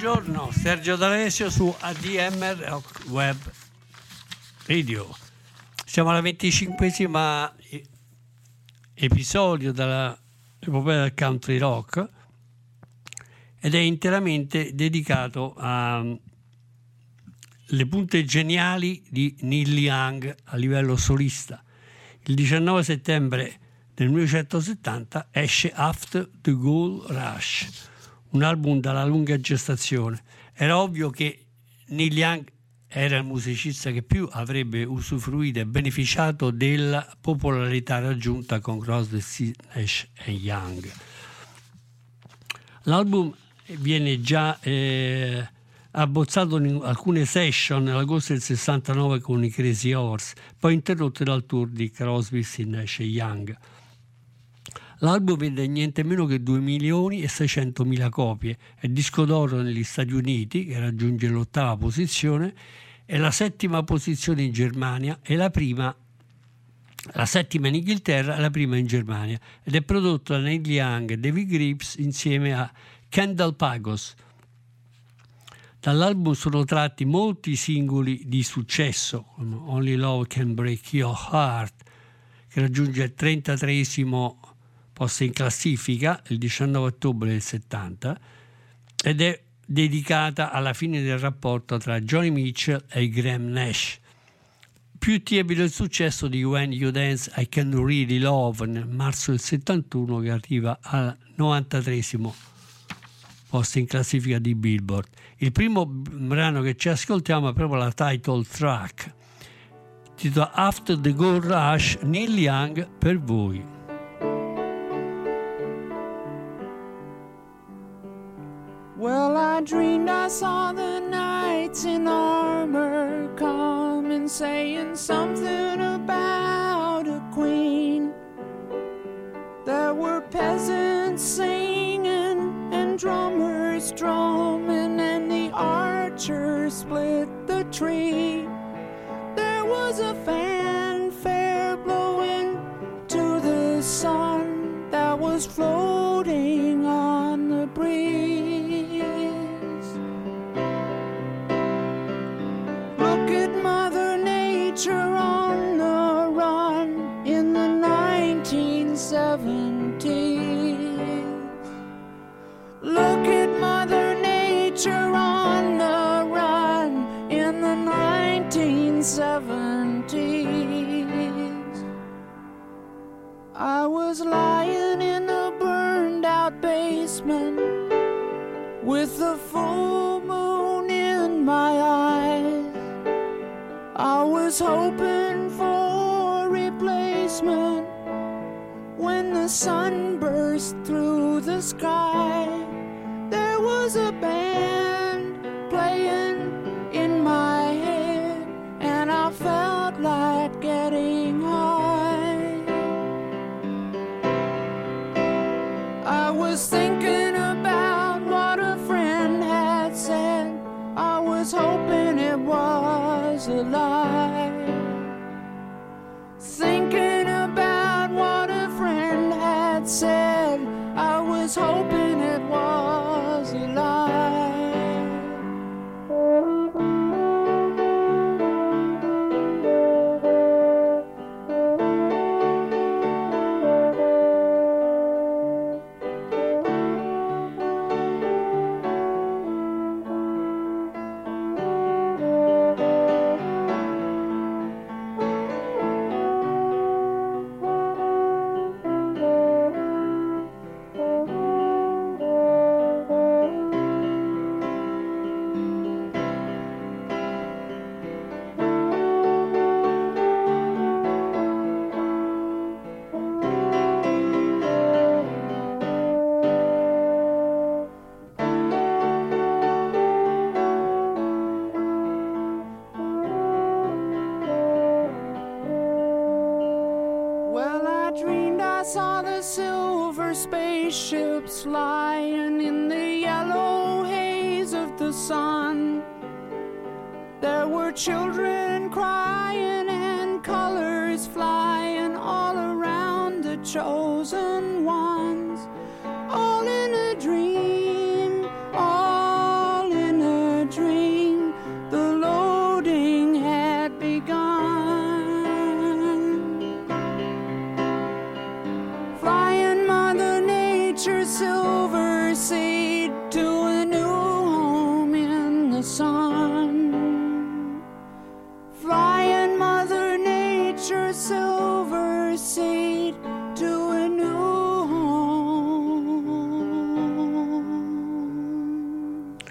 Buongiorno, Sergio D'Alessio su ADMR Rock Web Radio. Siamo alla 25esima e- episodio della epopea del country rock ed è interamente dedicato alle punte geniali di Neil Young a livello solista. Il 19 settembre del 1970 esce After the Gold Rush, un album dalla lunga gestazione. Era ovvio che Neil Young era il musicista che più avrebbe usufruito e beneficiato della popolarità raggiunta con Crosby, Nash e Young. L'album viene già eh, abbozzato in alcune session nell'agosto del 69 con i Crazy Horse, poi interrotto dal tour di Crosby, Nash e Young. L'album vende niente meno che 2 milioni e 600 mila copie, è disco d'oro negli Stati Uniti, che raggiunge l'ottava posizione, e la settima posizione in Germania e la prima la settima in Inghilterra e la prima in Germania ed è prodotto da Neil Young e David Grips insieme a Kendall Pagos. Dall'album sono tratti molti singoli di successo, come Only Love Can Break Your Heart, che raggiunge il 33 posto in classifica il 19 ottobre del 70 ed è dedicata alla fine del rapporto tra Johnny Mitchell e Graham Nash. Più tiepido il successo di When You Dance I Can Really Love nel marzo del 71 che arriva al 93 posto in classifica di Billboard. Il primo brano che ci ascoltiamo è proprio la title track, titolo After the Gold Rush, Neil Young per voi. I dreamed I saw the knights in armor come and saying something about a queen. There were peasants singing and drummers drumming, and the archers split the tree. There was a fanfare blowing to the sun that was floating 1970s. I was lying in a burned out basement with the full moon in my eyes. I was hoping for a replacement when the sun burst through the sky. There was a band alive.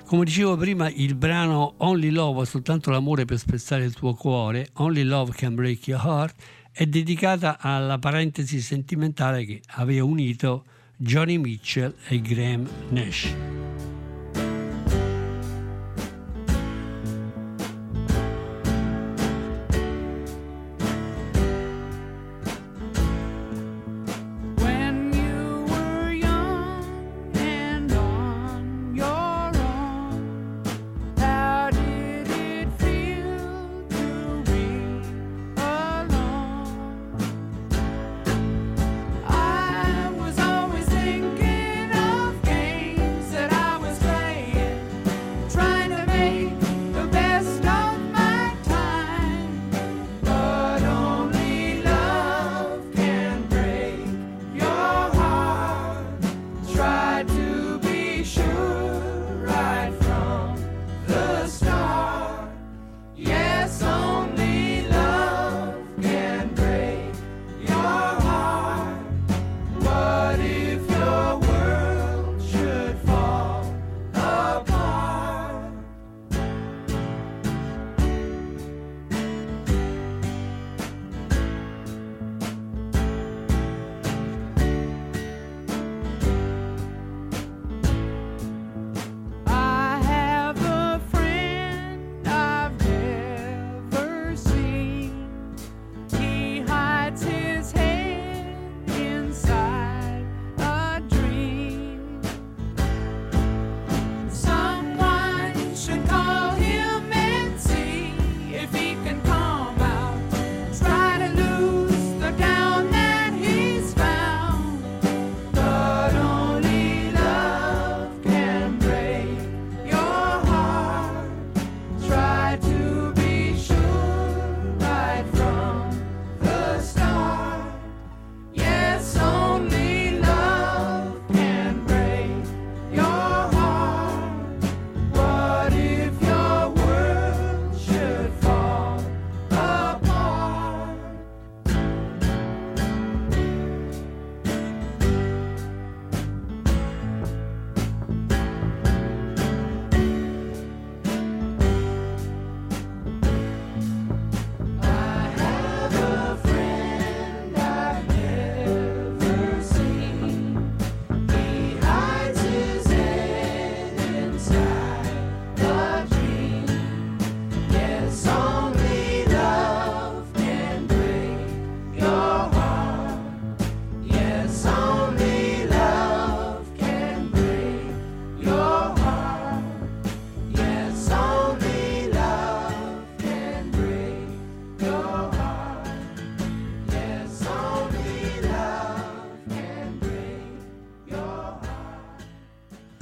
Come dicevo prima, il brano Only Love, soltanto l'amore per spezzare il tuo cuore, Only Love Can Break Your Heart, è dedicata alla parentesi sentimentale che aveva unito Johnny Mitchell e Graham Nash.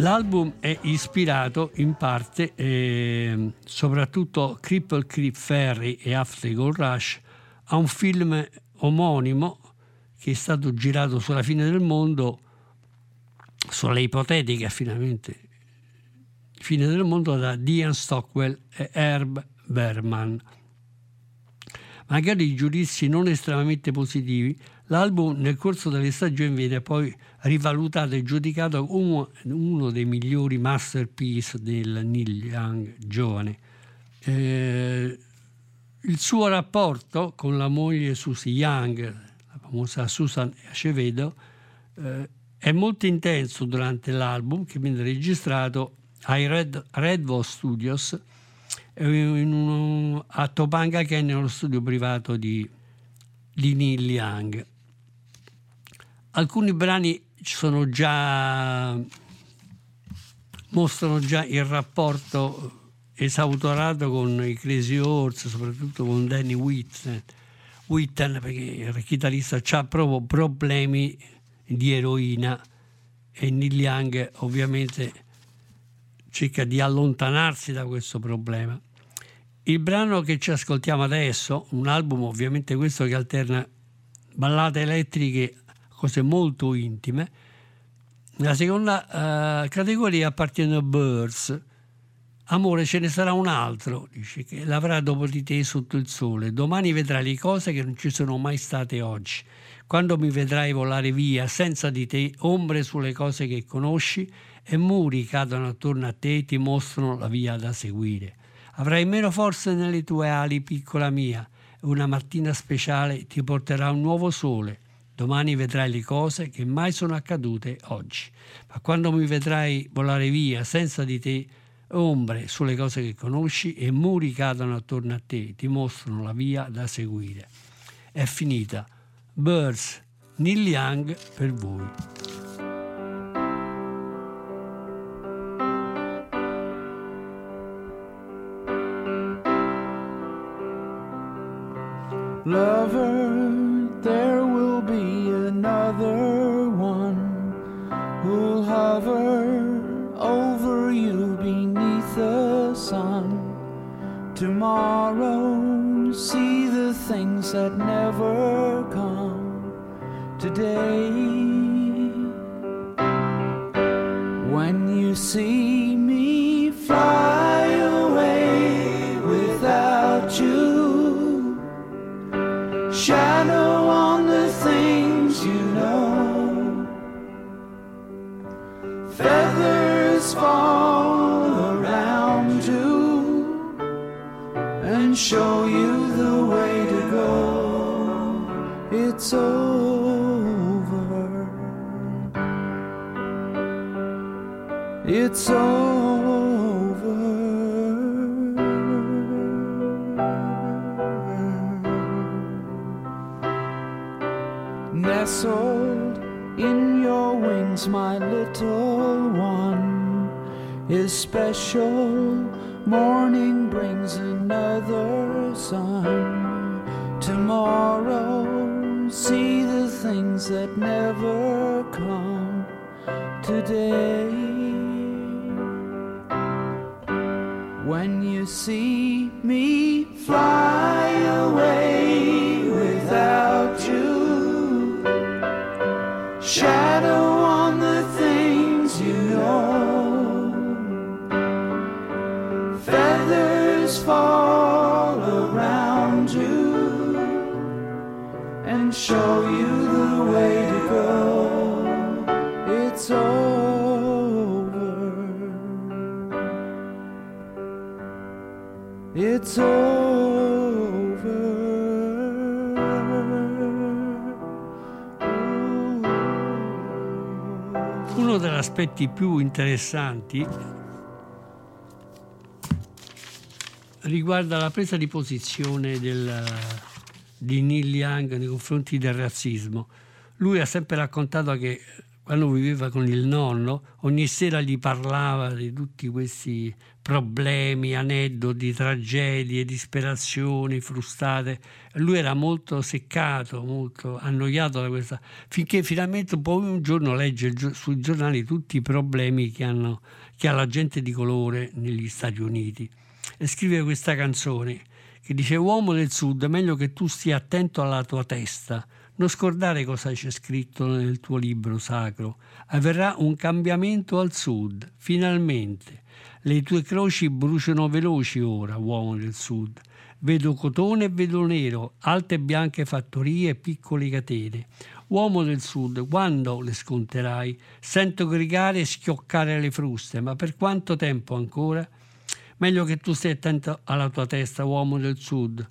L'album è ispirato in parte, eh, soprattutto Cripple Creep Ferry e After Gold Rush, a un film omonimo che è stato girato sulla fine del mondo, sulla ipotetica finalmente fine del mondo da Diane Stockwell e Herb Berman. Magari giudizi non estremamente positivi, l'album nel corso delle stagioni viene poi rivalutato e giudicato uno, uno dei migliori masterpiece del Neil Young giovane. Eh, il suo rapporto con la moglie Susie Young, la famosa Susan Acevedo, eh, è molto intenso durante l'album che viene registrato ai Red, Redvo Studios in un, a Topanga che è nello studio privato di, di Neil Young. Alcuni brani sono già mostrano già il rapporto esautorato con i Crazy Horse, soprattutto con Danny Whitten, Whitten perché il chitarrista ha proprio problemi di eroina e Neil Young ovviamente cerca di allontanarsi da questo problema. Il brano che ci ascoltiamo adesso, un album ovviamente questo che alterna ballate elettriche, cose molto intime, la seconda uh, categoria appartiene a Birds. Amore, ce ne sarà un altro, dice, che l'avrà dopo di te sotto il sole. Domani vedrai le cose che non ci sono mai state oggi. Quando mi vedrai volare via senza di te, ombre sulle cose che conosci e muri cadono attorno a te e ti mostrano la via da seguire. Avrai meno forze nelle tue ali, piccola mia, una mattina speciale ti porterà un nuovo sole. Domani vedrai le cose che mai sono accadute oggi. Ma quando mi vedrai volare via senza di te, ombre sulle cose che conosci e muri cadono attorno a te, ti mostrano la via da seguire. È finita. Birds, Neil Young per voi. Lover, Tomorrow, see the things that never come today. It's over. Nestled in your wings, my little one is special. Morning brings another sun. Tomorrow, see the things that never come today. When you see me fly away It's over. Uno degli aspetti più interessanti riguarda la presa di posizione del, di Neil Young nei confronti del razzismo. Lui ha sempre raccontato che quando viveva con il nonno, ogni sera gli parlava di tutti questi problemi, aneddoti, tragedie, disperazioni, frustate. Lui era molto seccato, molto annoiato da questa, finché finalmente poi un giorno legge sui giornali tutti i problemi che, hanno, che ha la gente di colore negli Stati Uniti e scrive questa canzone che dice uomo del sud, meglio che tu stia attento alla tua testa, non scordare cosa c'è scritto nel tuo libro sacro. Avverrà un cambiamento al sud, finalmente. Le tue croci bruciano veloci ora, uomo del sud. Vedo cotone e vedo nero, alte e bianche fattorie e piccole catene. Uomo del sud, quando le sconterai? Sento gridare e schioccare le fruste, ma per quanto tempo ancora? Meglio che tu stia attento alla tua testa, uomo del sud.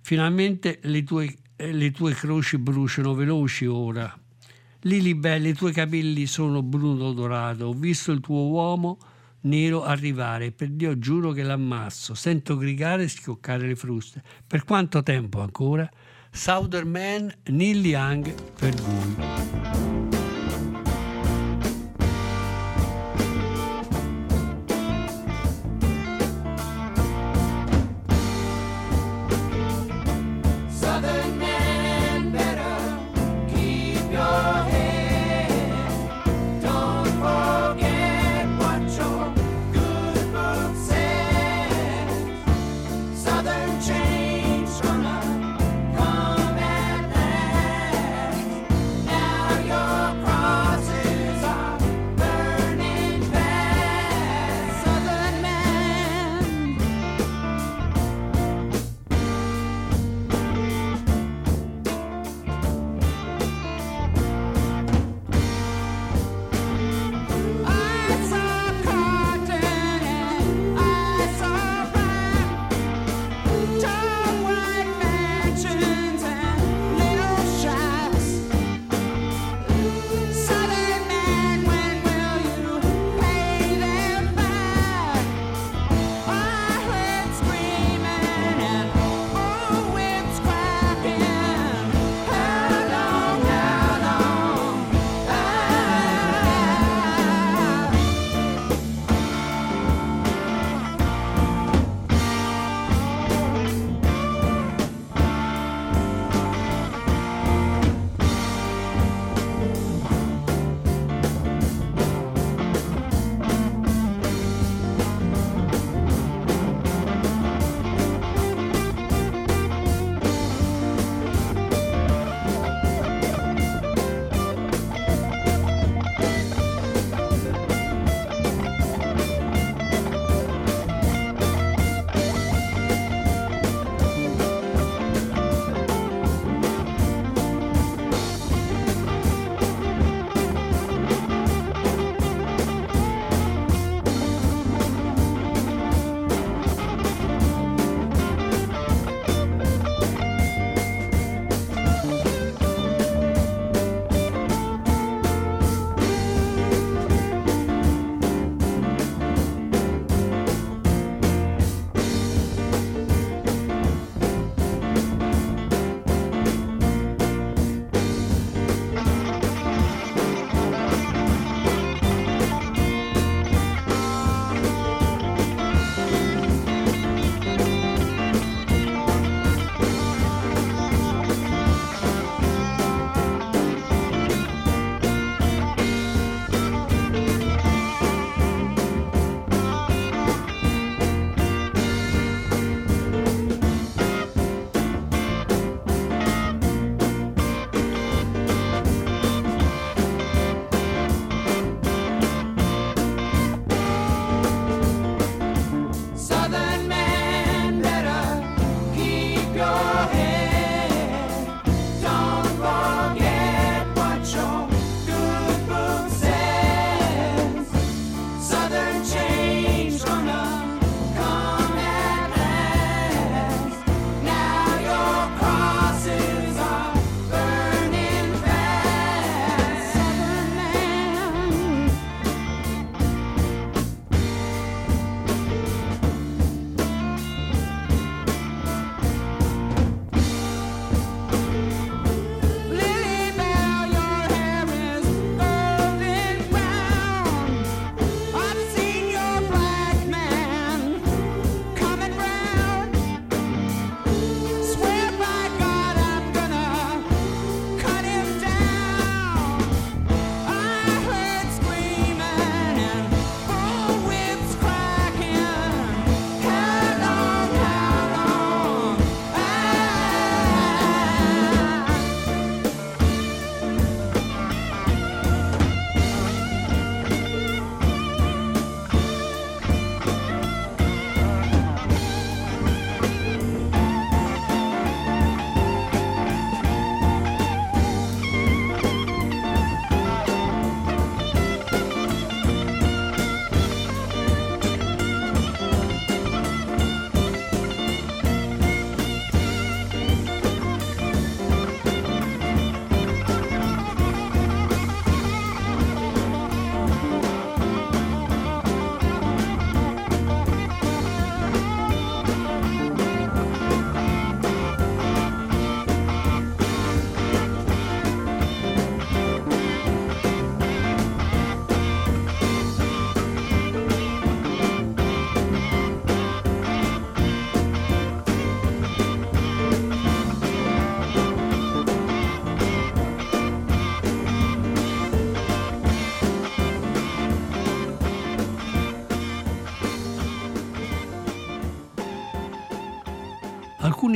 Finalmente le tue le tue croci bruciano veloci ora. Lili belle, i tuoi capelli sono bruno dorato. Ho visto il tuo uomo nero arrivare. Per Dio giuro che l'ammasso. Sento gridare e schioccare le fruste. Per quanto tempo ancora? Southern Man, Neil Young per voi.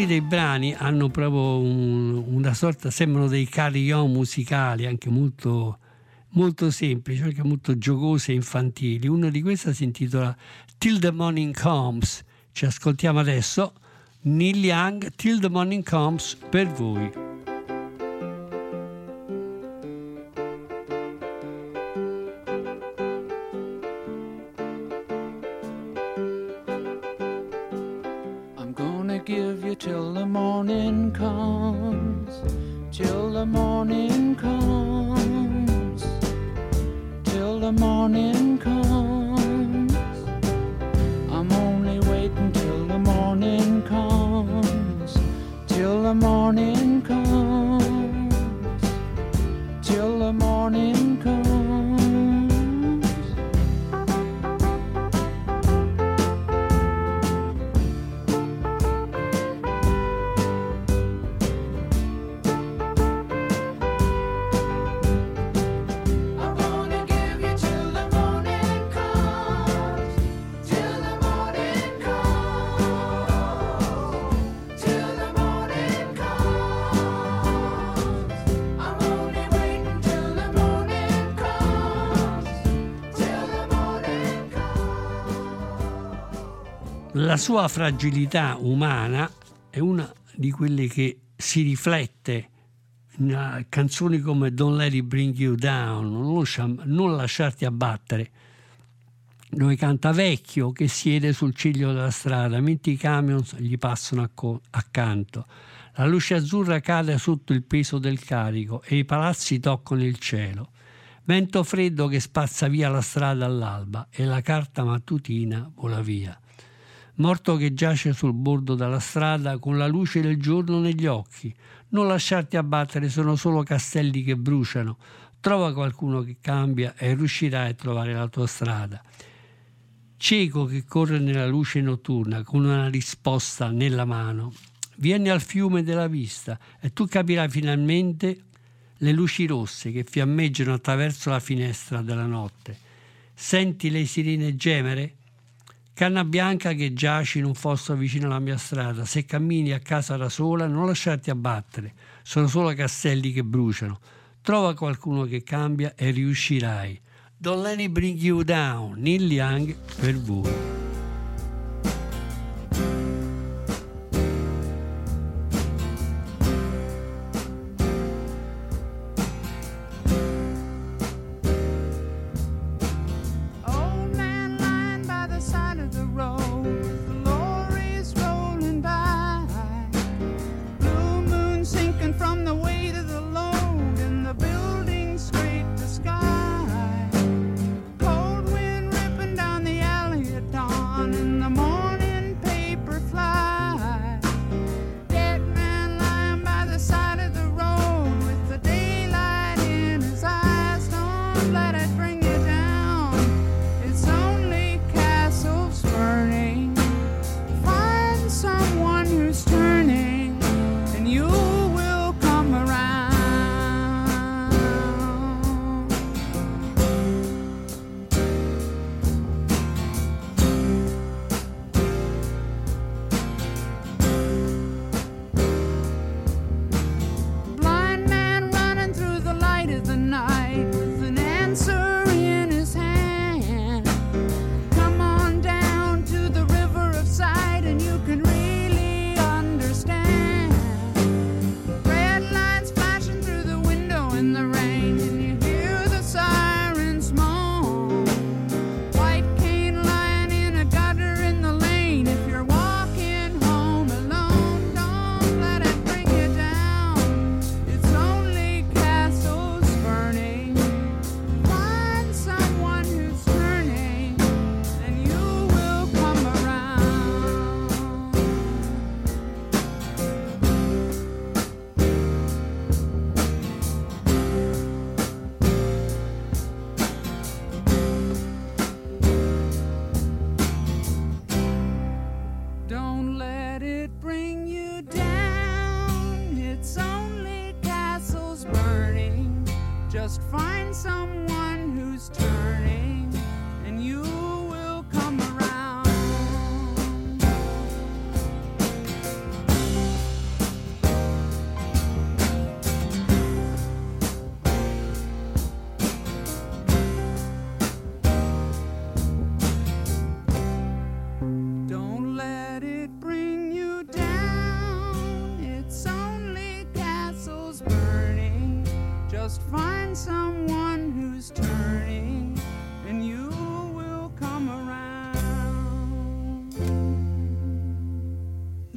Alcuni dei brani hanno proprio un- una sorta, sembrano dei carillon musicali, anche molto, molto semplici, anche molto giocosi e infantili. Uno di questi si intitola Till the Morning Comes. Ci ascoltiamo adesso. Neil Young, Till the Morning Comes per voi. La sua fragilità umana è una di quelle che si riflette in uh, canzoni come Don't Let It Bring You Down, non, lascia- non lasciarti abbattere, dove canta vecchio che siede sul ciglio della strada mentre i camion gli passano acco- accanto. La luce azzurra cade sotto il peso del carico e i palazzi toccano il cielo. Vento freddo che spazza via la strada all'alba e la carta mattutina vola via morto che giace sul bordo della strada con la luce del giorno negli occhi. Non lasciarti abbattere, sono solo castelli che bruciano. Trova qualcuno che cambia e riuscirai a trovare la tua strada. Cieco che corre nella luce notturna con una risposta nella mano. Vieni al fiume della vista e tu capirai finalmente le luci rosse che fiammeggiano attraverso la finestra della notte. Senti le sirene gemere? Canna bianca che giace in un fosso vicino alla mia strada. Se cammini a casa da sola, non lasciarti abbattere. Sono solo castelli che bruciano. Trova qualcuno che cambia e riuscirai. Don't let it bring you down. Neil Young per voi.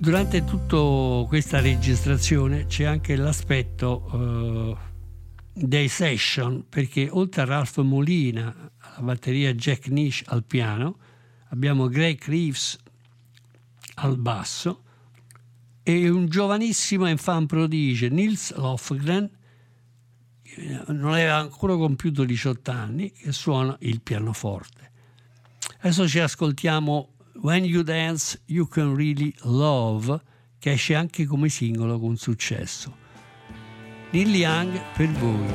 Durante tutta questa registrazione c'è anche l'aspetto eh, dei session, perché oltre a Ralph Molina alla batteria, Jack Nish al piano, abbiamo Greg Reeves al basso e un giovanissimo infant prodigio, Nils Lofgren, non aveva ancora compiuto 18 anni, che suona il pianoforte. Adesso ci ascoltiamo When You Dance You Can Really Love, che esce anche come singolo con successo. Neil Young per voi.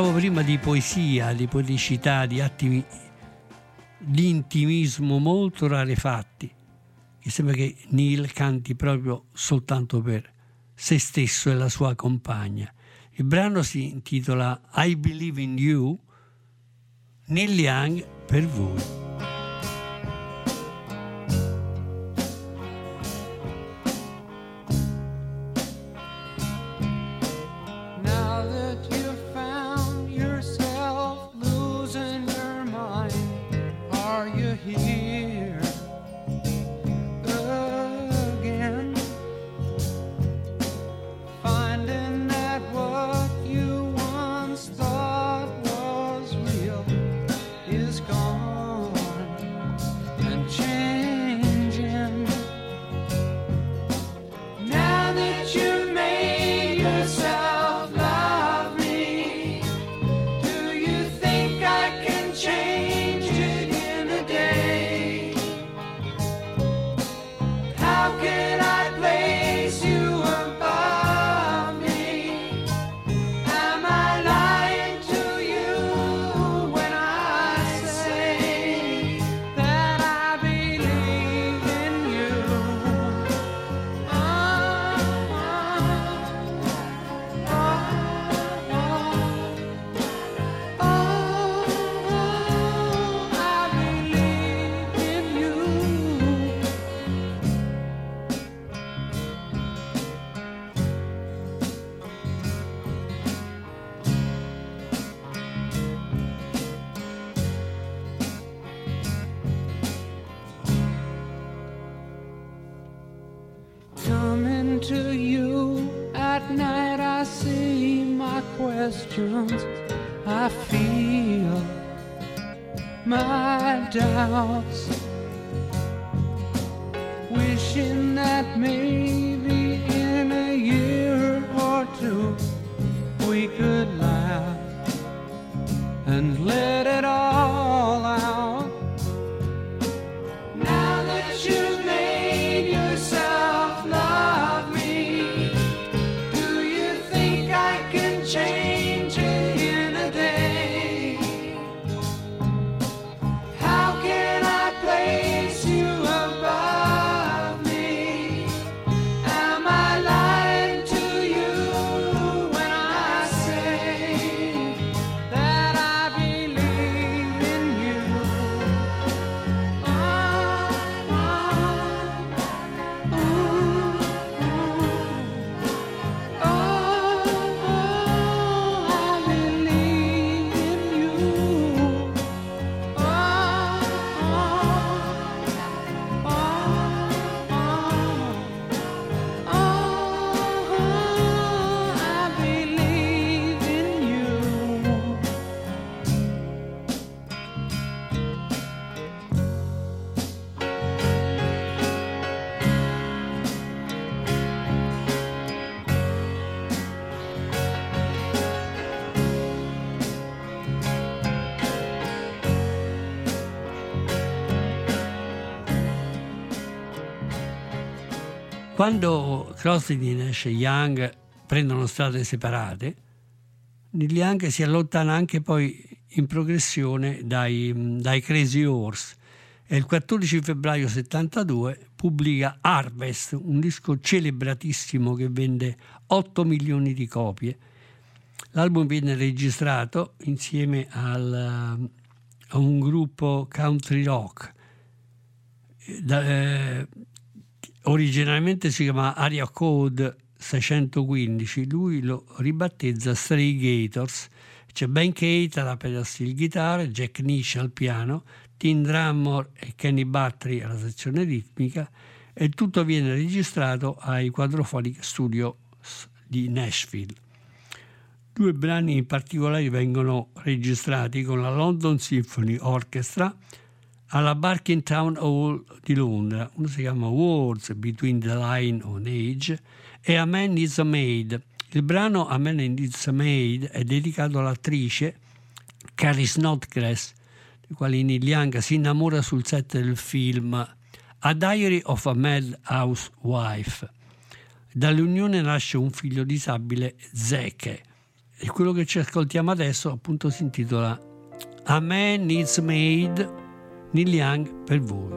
Parlavo prima di poesia, di poeticità, di atti di intimismo molto rarefatti, che sembra che Neil canti proprio soltanto per se stesso e la sua compagna. Il brano si intitola I Believe in You, Neil Young per voi. Quando Crosby, e Young prendono strade separate, Neil Young si allontana anche poi in progressione dai, dai Crazy Horse e il 14 febbraio 72 pubblica Harvest, un disco celebratissimo che vende 8 milioni di copie. L'album viene registrato insieme al, a un gruppo country rock. Da, eh, originariamente si chiama Area Code 615, lui lo ribattezza Stray Gators. C'è Ben Kate alla pedal steel guitar, Jack Nish al piano, Tim Drummond e Kenny Battery alla sezione ritmica e tutto viene registrato ai Quadrophonic Studios di Nashville. Due brani in particolare vengono registrati con la London Symphony Orchestra alla Barking Hall di Londra. Uno si chiama Words Between the Line on Age e A Man Is a Maid. Il brano A Man Is a Maid è dedicato all'attrice Carrie Snodgrass, di quale Neil Young si innamora sul set del film A Diary of a Mad Housewife. Dall'unione nasce un figlio disabile, Zeke. E quello che ci ascoltiamo adesso appunto si intitola A Man Is Made Neil Young per voi.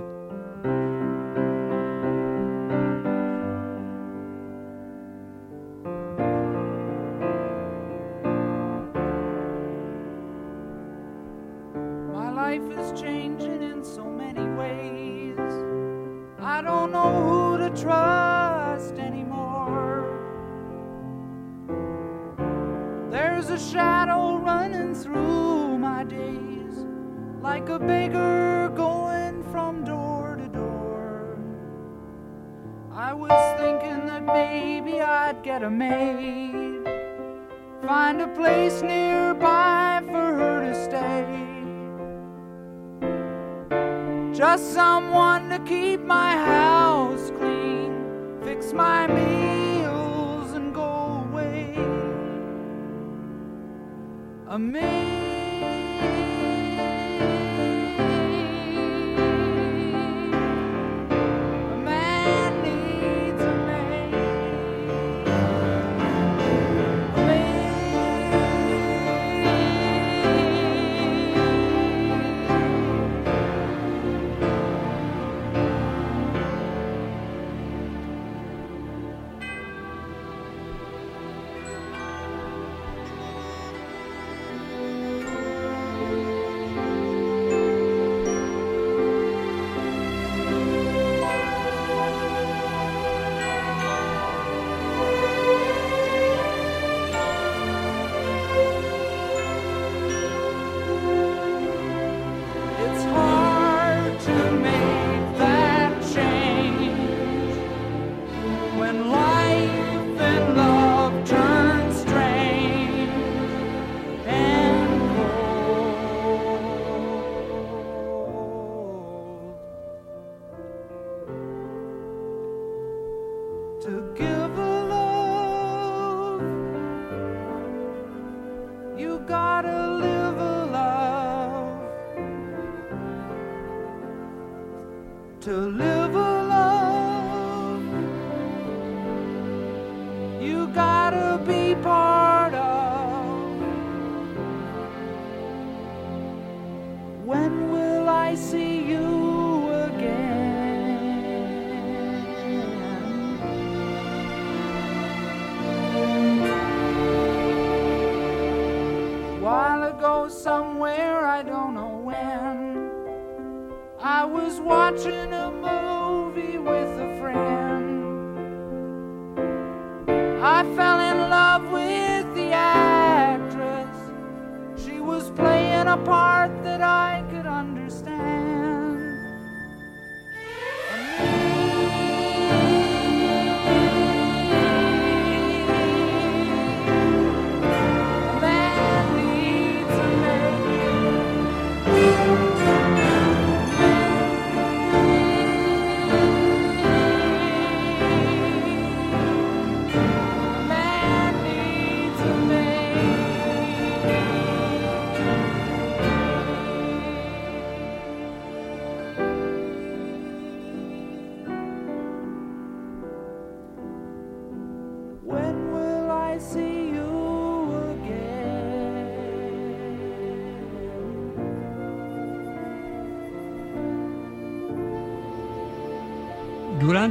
To live was watching a movie with a friend. I fell in love with the actress. She was playing a part that I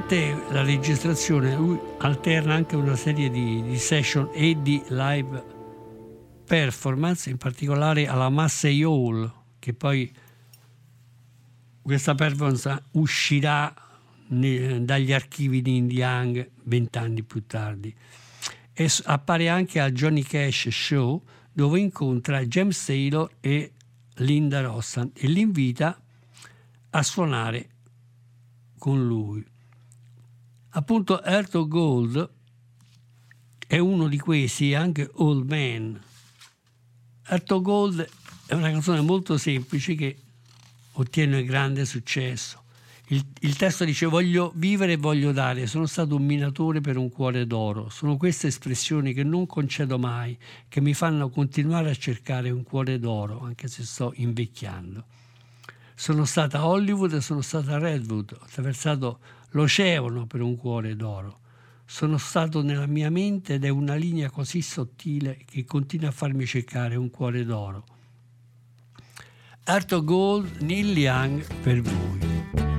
Durante la registrazione lui alterna anche una serie di, di session e di live performance, in particolare alla Massey Hall, che poi questa performance uscirà dagli archivi di Indie Young vent'anni più tardi. E appare anche al Johnny Cash Show dove incontra James Taylor e Linda Rossan e li invita a suonare con lui. Appunto Earth of Gold è uno di questi, anche Old Man. Earth of Gold è una canzone molto semplice che ottiene grande successo. Il, il testo dice voglio vivere e voglio dare, sono stato un minatore per un cuore d'oro. Sono queste espressioni che non concedo mai, che mi fanno continuare a cercare un cuore d'oro, anche se sto invecchiando. Sono stata a Hollywood e sono stata a Redwood, ho attraversato l'oceano per un cuore d'oro. Sono stato nella mia mente ed è una linea così sottile che continua a farmi cercare un cuore d'oro. Art of Gold, Neil Young per voi.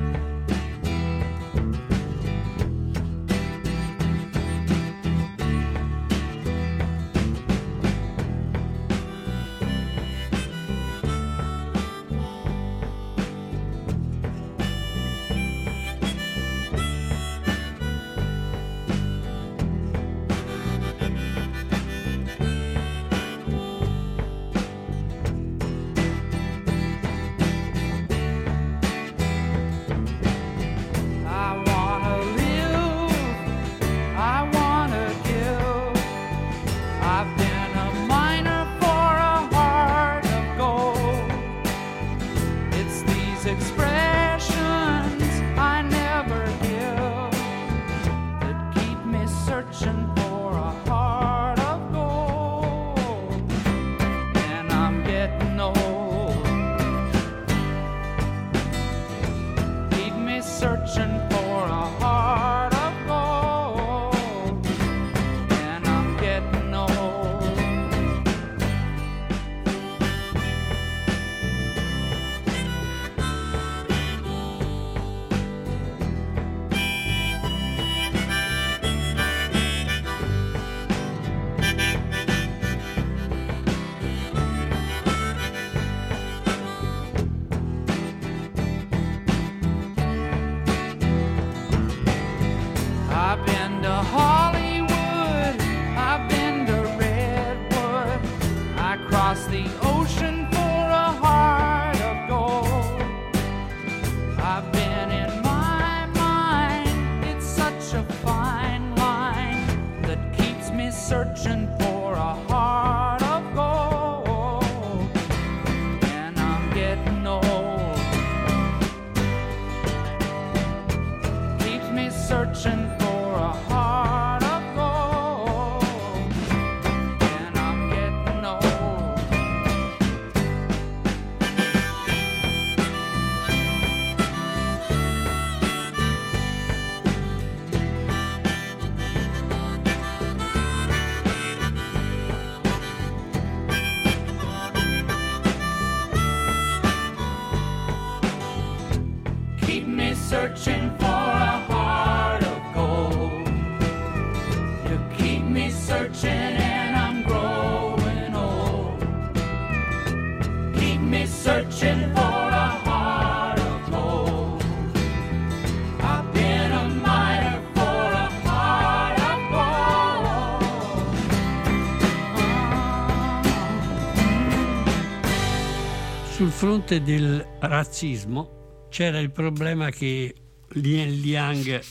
Fronte del razzismo c'era il problema che Lien Liang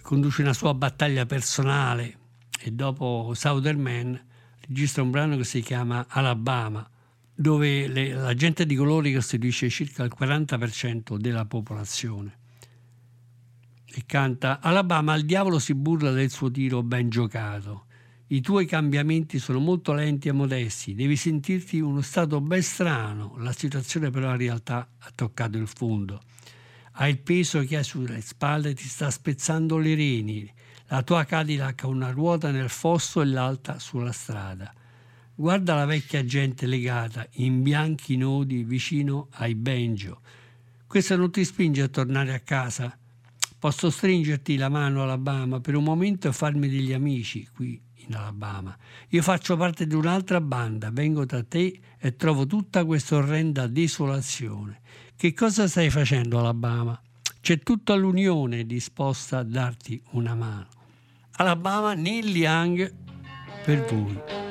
conduce una sua battaglia personale e dopo Southern Man registra un brano che si chiama Alabama, dove le- la gente di colore costituisce circa il 40% della popolazione. E canta Alabama, il diavolo si burla del suo tiro ben giocato. I tuoi cambiamenti sono molto lenti e modesti, devi sentirti uno stato ben strano, la situazione però in realtà ha toccato il fondo. Hai il peso che hai sulle spalle, ti sta spezzando le reni, la tua Cadillac ha una ruota nel fosso e l'altra sulla strada. Guarda la vecchia gente legata in bianchi nodi vicino ai banjo. Questo non ti spinge a tornare a casa? Posso stringerti la mano Alabama per un momento e farmi degli amici qui in Alabama. Io faccio parte di un'altra banda, vengo da te e trovo tutta questa orrenda desolazione. Che cosa stai facendo Alabama? C'è tutta l'Unione disposta a darti una mano. Alabama, Neil Young per voi.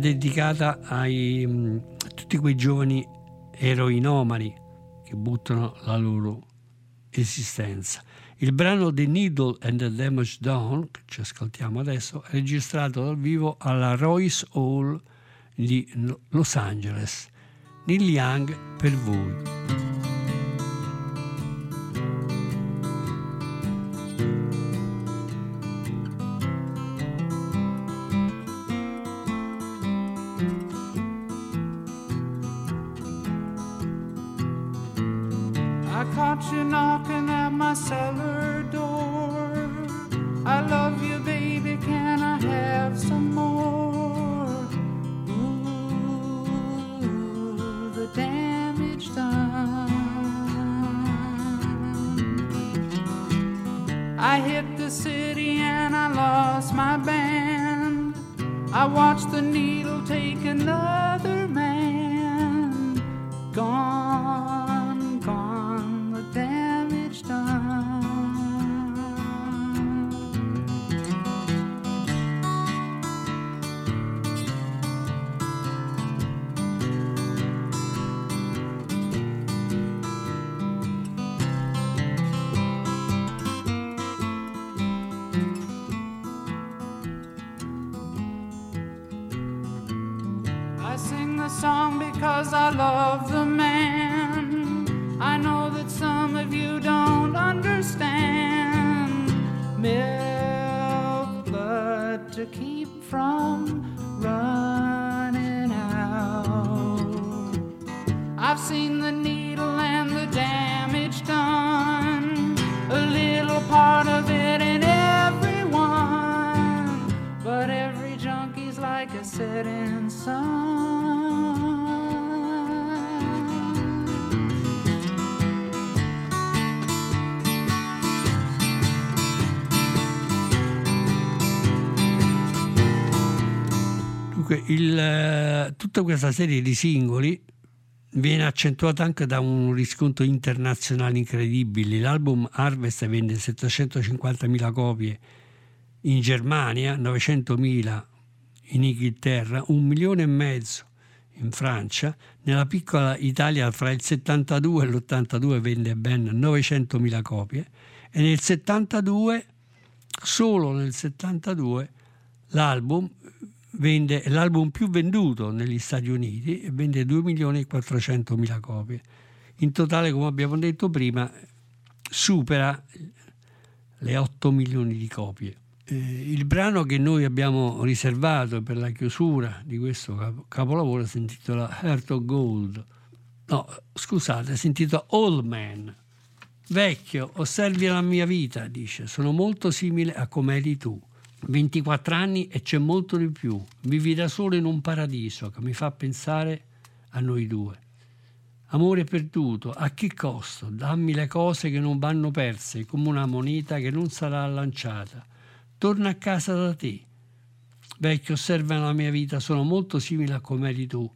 Dedicata a tutti quei giovani eroinomani che buttano la loro esistenza. Il brano The Needle and the Damage Done, che ci ascoltiamo adesso, è registrato dal vivo alla Royce Hall di Los Angeles. Neil Young per voi. Caught you knocking at my cellar Dunque, il, eh, tutta questa serie di singoli viene accentuata anche da un riscontro internazionale incredibile. L'album Harvest vende 750.000 copie in Germania, 900.000 in Inghilterra, un milione e mezzo in Francia. Nella piccola Italia fra il 72 e l'82 vende ben 900.000 copie e nel 72, solo nel 72, l'album vende, l'album più venduto negli Stati Uniti e vende 2 milioni e 400 mila copie. In totale, come abbiamo detto prima, supera le 8 milioni di copie. Eh, il brano che noi abbiamo riservato per la chiusura di questo capo- capolavoro si intitola Heart of Gold. No, scusate, si intitola Old Man. Vecchio, osservi la mia vita, dice, sono molto simile a come eri tu. 24 anni e c'è molto di più. Vivi da solo in un paradiso che mi fa pensare a noi due. Amore perduto, a che costo? Dammi le cose che non vanno perse, come una moneta che non sarà lanciata. Torna a casa da te. Vecchio, osserva la mia vita, sono molto simile a come eri tu,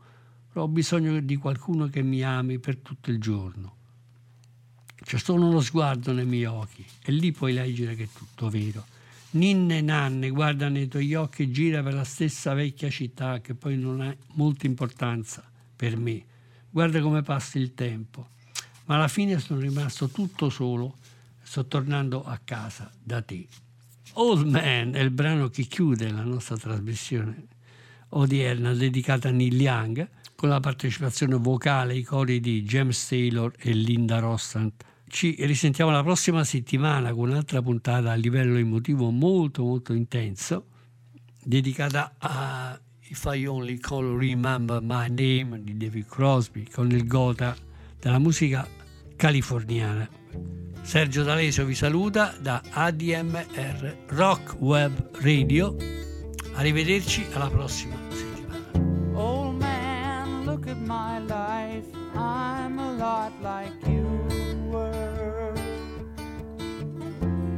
però ho bisogno di qualcuno che mi ami per tutto il giorno. C'è solo uno sguardo nei miei occhi e lì puoi leggere che è tutto vero. Ninne e nanne guarda nei tuoi occhi e gira per la stessa vecchia città che poi non ha molta importanza per me. Guarda come passa il tempo. Ma alla fine sono rimasto tutto solo e sto tornando a casa da te. Old Man è il brano che chiude la nostra trasmissione odierna dedicata a Neil Young con la partecipazione vocale ai cori di James Taylor e Linda Rostand. Ci risentiamo la prossima settimana con un'altra puntata a livello emotivo molto molto intenso dedicata a If I Only Call Remember My Name di David Crosby con il gota della musica californiana. Sergio D'Alesio vi saluta da ADMR Rock Web Radio. Arrivederci alla prossima settimana. Old man, look at my life. I'm a lot like you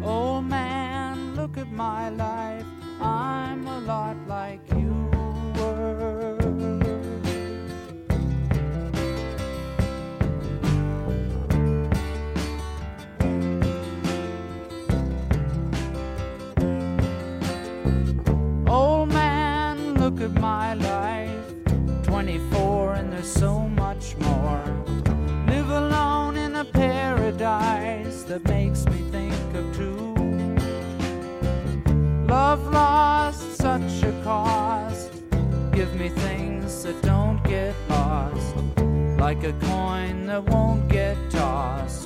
Oh man, look at my life. I'm a lot like you were. Old man, look at my life. have lost such a cost. Give me things that don't get lost, like a coin that won't get tossed.